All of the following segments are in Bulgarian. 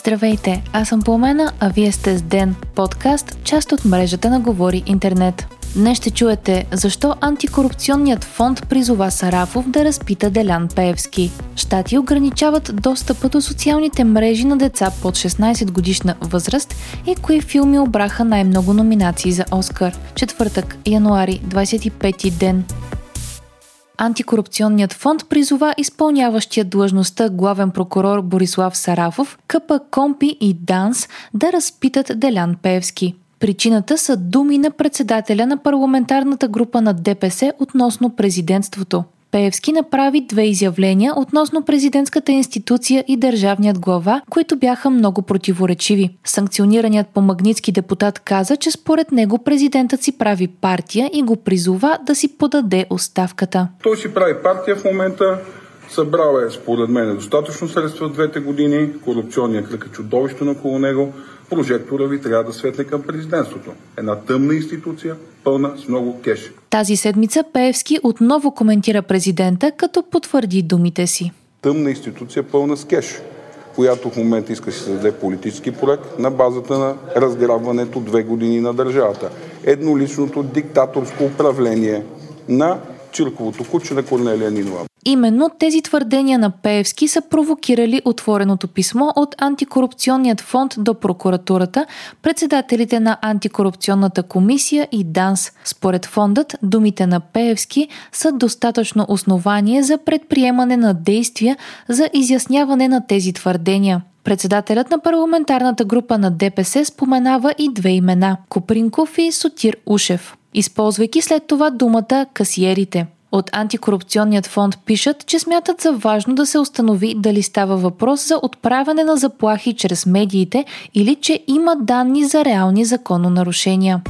Здравейте, аз съм Пламена, а вие сте с Ден, подкаст, част от мрежата на Говори Интернет. Днес ще чуете защо антикорупционният фонд призова Сарафов да разпита Делян Пеевски. Штати ограничават достъпа до социалните мрежи на деца под 16 годишна възраст и кои филми обраха най-много номинации за Оскар. Четвъртък, януари, 25 ден. Антикорупционният фонд призова изпълняващия длъжността главен прокурор Борислав Сарафов, КП Компи и ДАНС да разпитат Делян Певски. Причината са думи на председателя на парламентарната група на ДПС относно президентството. Пеевски направи две изявления относно президентската институция и държавният глава, които бяха много противоречиви. Санкционираният по Магницки депутат каза, че според него президентът си прави партия и го призова да си подаде оставката. Той си прави партия в момента, събрал е според мен достатъчно средства в двете години, корупционният кръг е чудовище около него, прожектора ви трябва да светне към президентството. Една тъмна институция, пълна с много кеш. Тази седмица Пеевски отново коментира президента, като потвърди думите си. Тъмна институция, пълна с кеш която в момента иска да си създаде политически проект на базата на разграбването две години на държавата. Едноличното диктаторско управление на Чирковото куче на Корнелия Нинова. Именно тези твърдения на Пеевски са провокирали отвореното писмо от Антикорупционният фонд до прокуратурата, председателите на Антикорупционната комисия и ДАНС. Според фондът, думите на Пеевски са достатъчно основание за предприемане на действия за изясняване на тези твърдения. Председателят на парламентарната група на ДПС споменава и две имена – Копринков и Сотир Ушев, използвайки след това думата касиерите – от антикорупционният фонд пишат, че смятат за важно да се установи дали става въпрос за отправяне на заплахи чрез медиите или че има данни за реални закононарушения.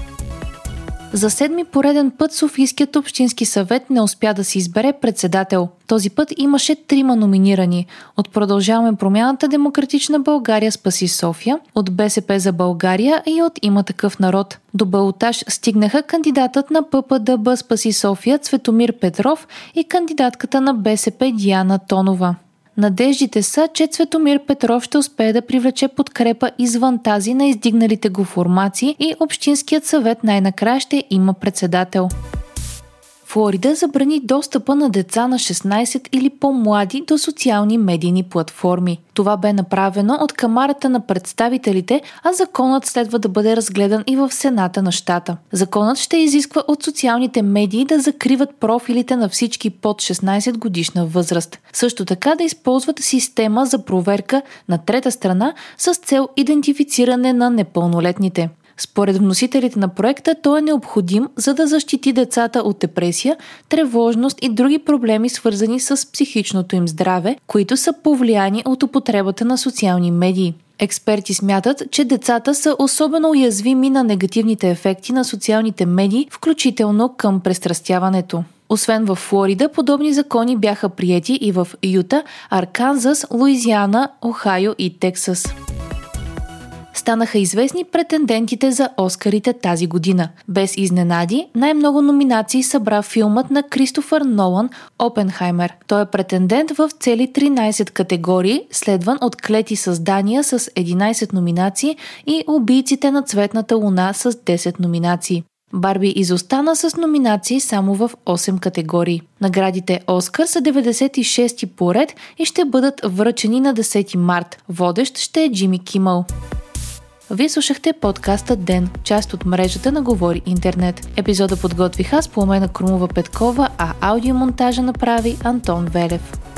За седми пореден път Софийският общински съвет не успя да си избере председател. Този път имаше трима номинирани. От Продължаваме промяната Демократична България спаси София, от БСП за България и от Има такъв народ. До балотаж стигнаха кандидатът на ППДБ спаси София Цветомир Петров и кандидатката на БСП Диана Тонова. Надеждите са, че Цветомир Петров ще успее да привлече подкрепа извън тази на издигналите го формации и Общинският съвет най-накрая ще има председател. Флорида забрани достъпа на деца на 16 или по-млади до социални медийни платформи. Това бе направено от Камарата на представителите, а законът следва да бъде разгледан и в Сената на щата. Законът ще изисква от социалните медии да закриват профилите на всички под 16 годишна възраст. Също така да използват система за проверка на трета страна с цел идентифициране на непълнолетните. Според вносителите на проекта, той е необходим, за да защити децата от депресия, тревожност и други проблеми, свързани с психичното им здраве, които са повлияни от употребата на социални медии. Експерти смятат, че децата са особено уязвими на негативните ефекти на социалните медии, включително към престрастяването. Освен в Флорида, подобни закони бяха приети и в Юта, Арканзас, Луизиана, Охайо и Тексас станаха известни претендентите за Оскарите тази година. Без изненади, най-много номинации събра филмът на Кристофър Нолан Опенхаймер. Той е претендент в цели 13 категории, следван от Клети създания с 11 номинации и Убийците на цветната луна с 10 номинации. Барби изостана с номинации само в 8 категории. Наградите Оскар са 96 поред и ще бъдат връчени на 10 март. Водещ ще е Джими Кимъл. Вие слушахте подкаста Ден, част от мрежата на Говори Интернет. Епизода подготвиха с Пламена Крумова Петкова, а аудиомонтажа направи Антон Велев.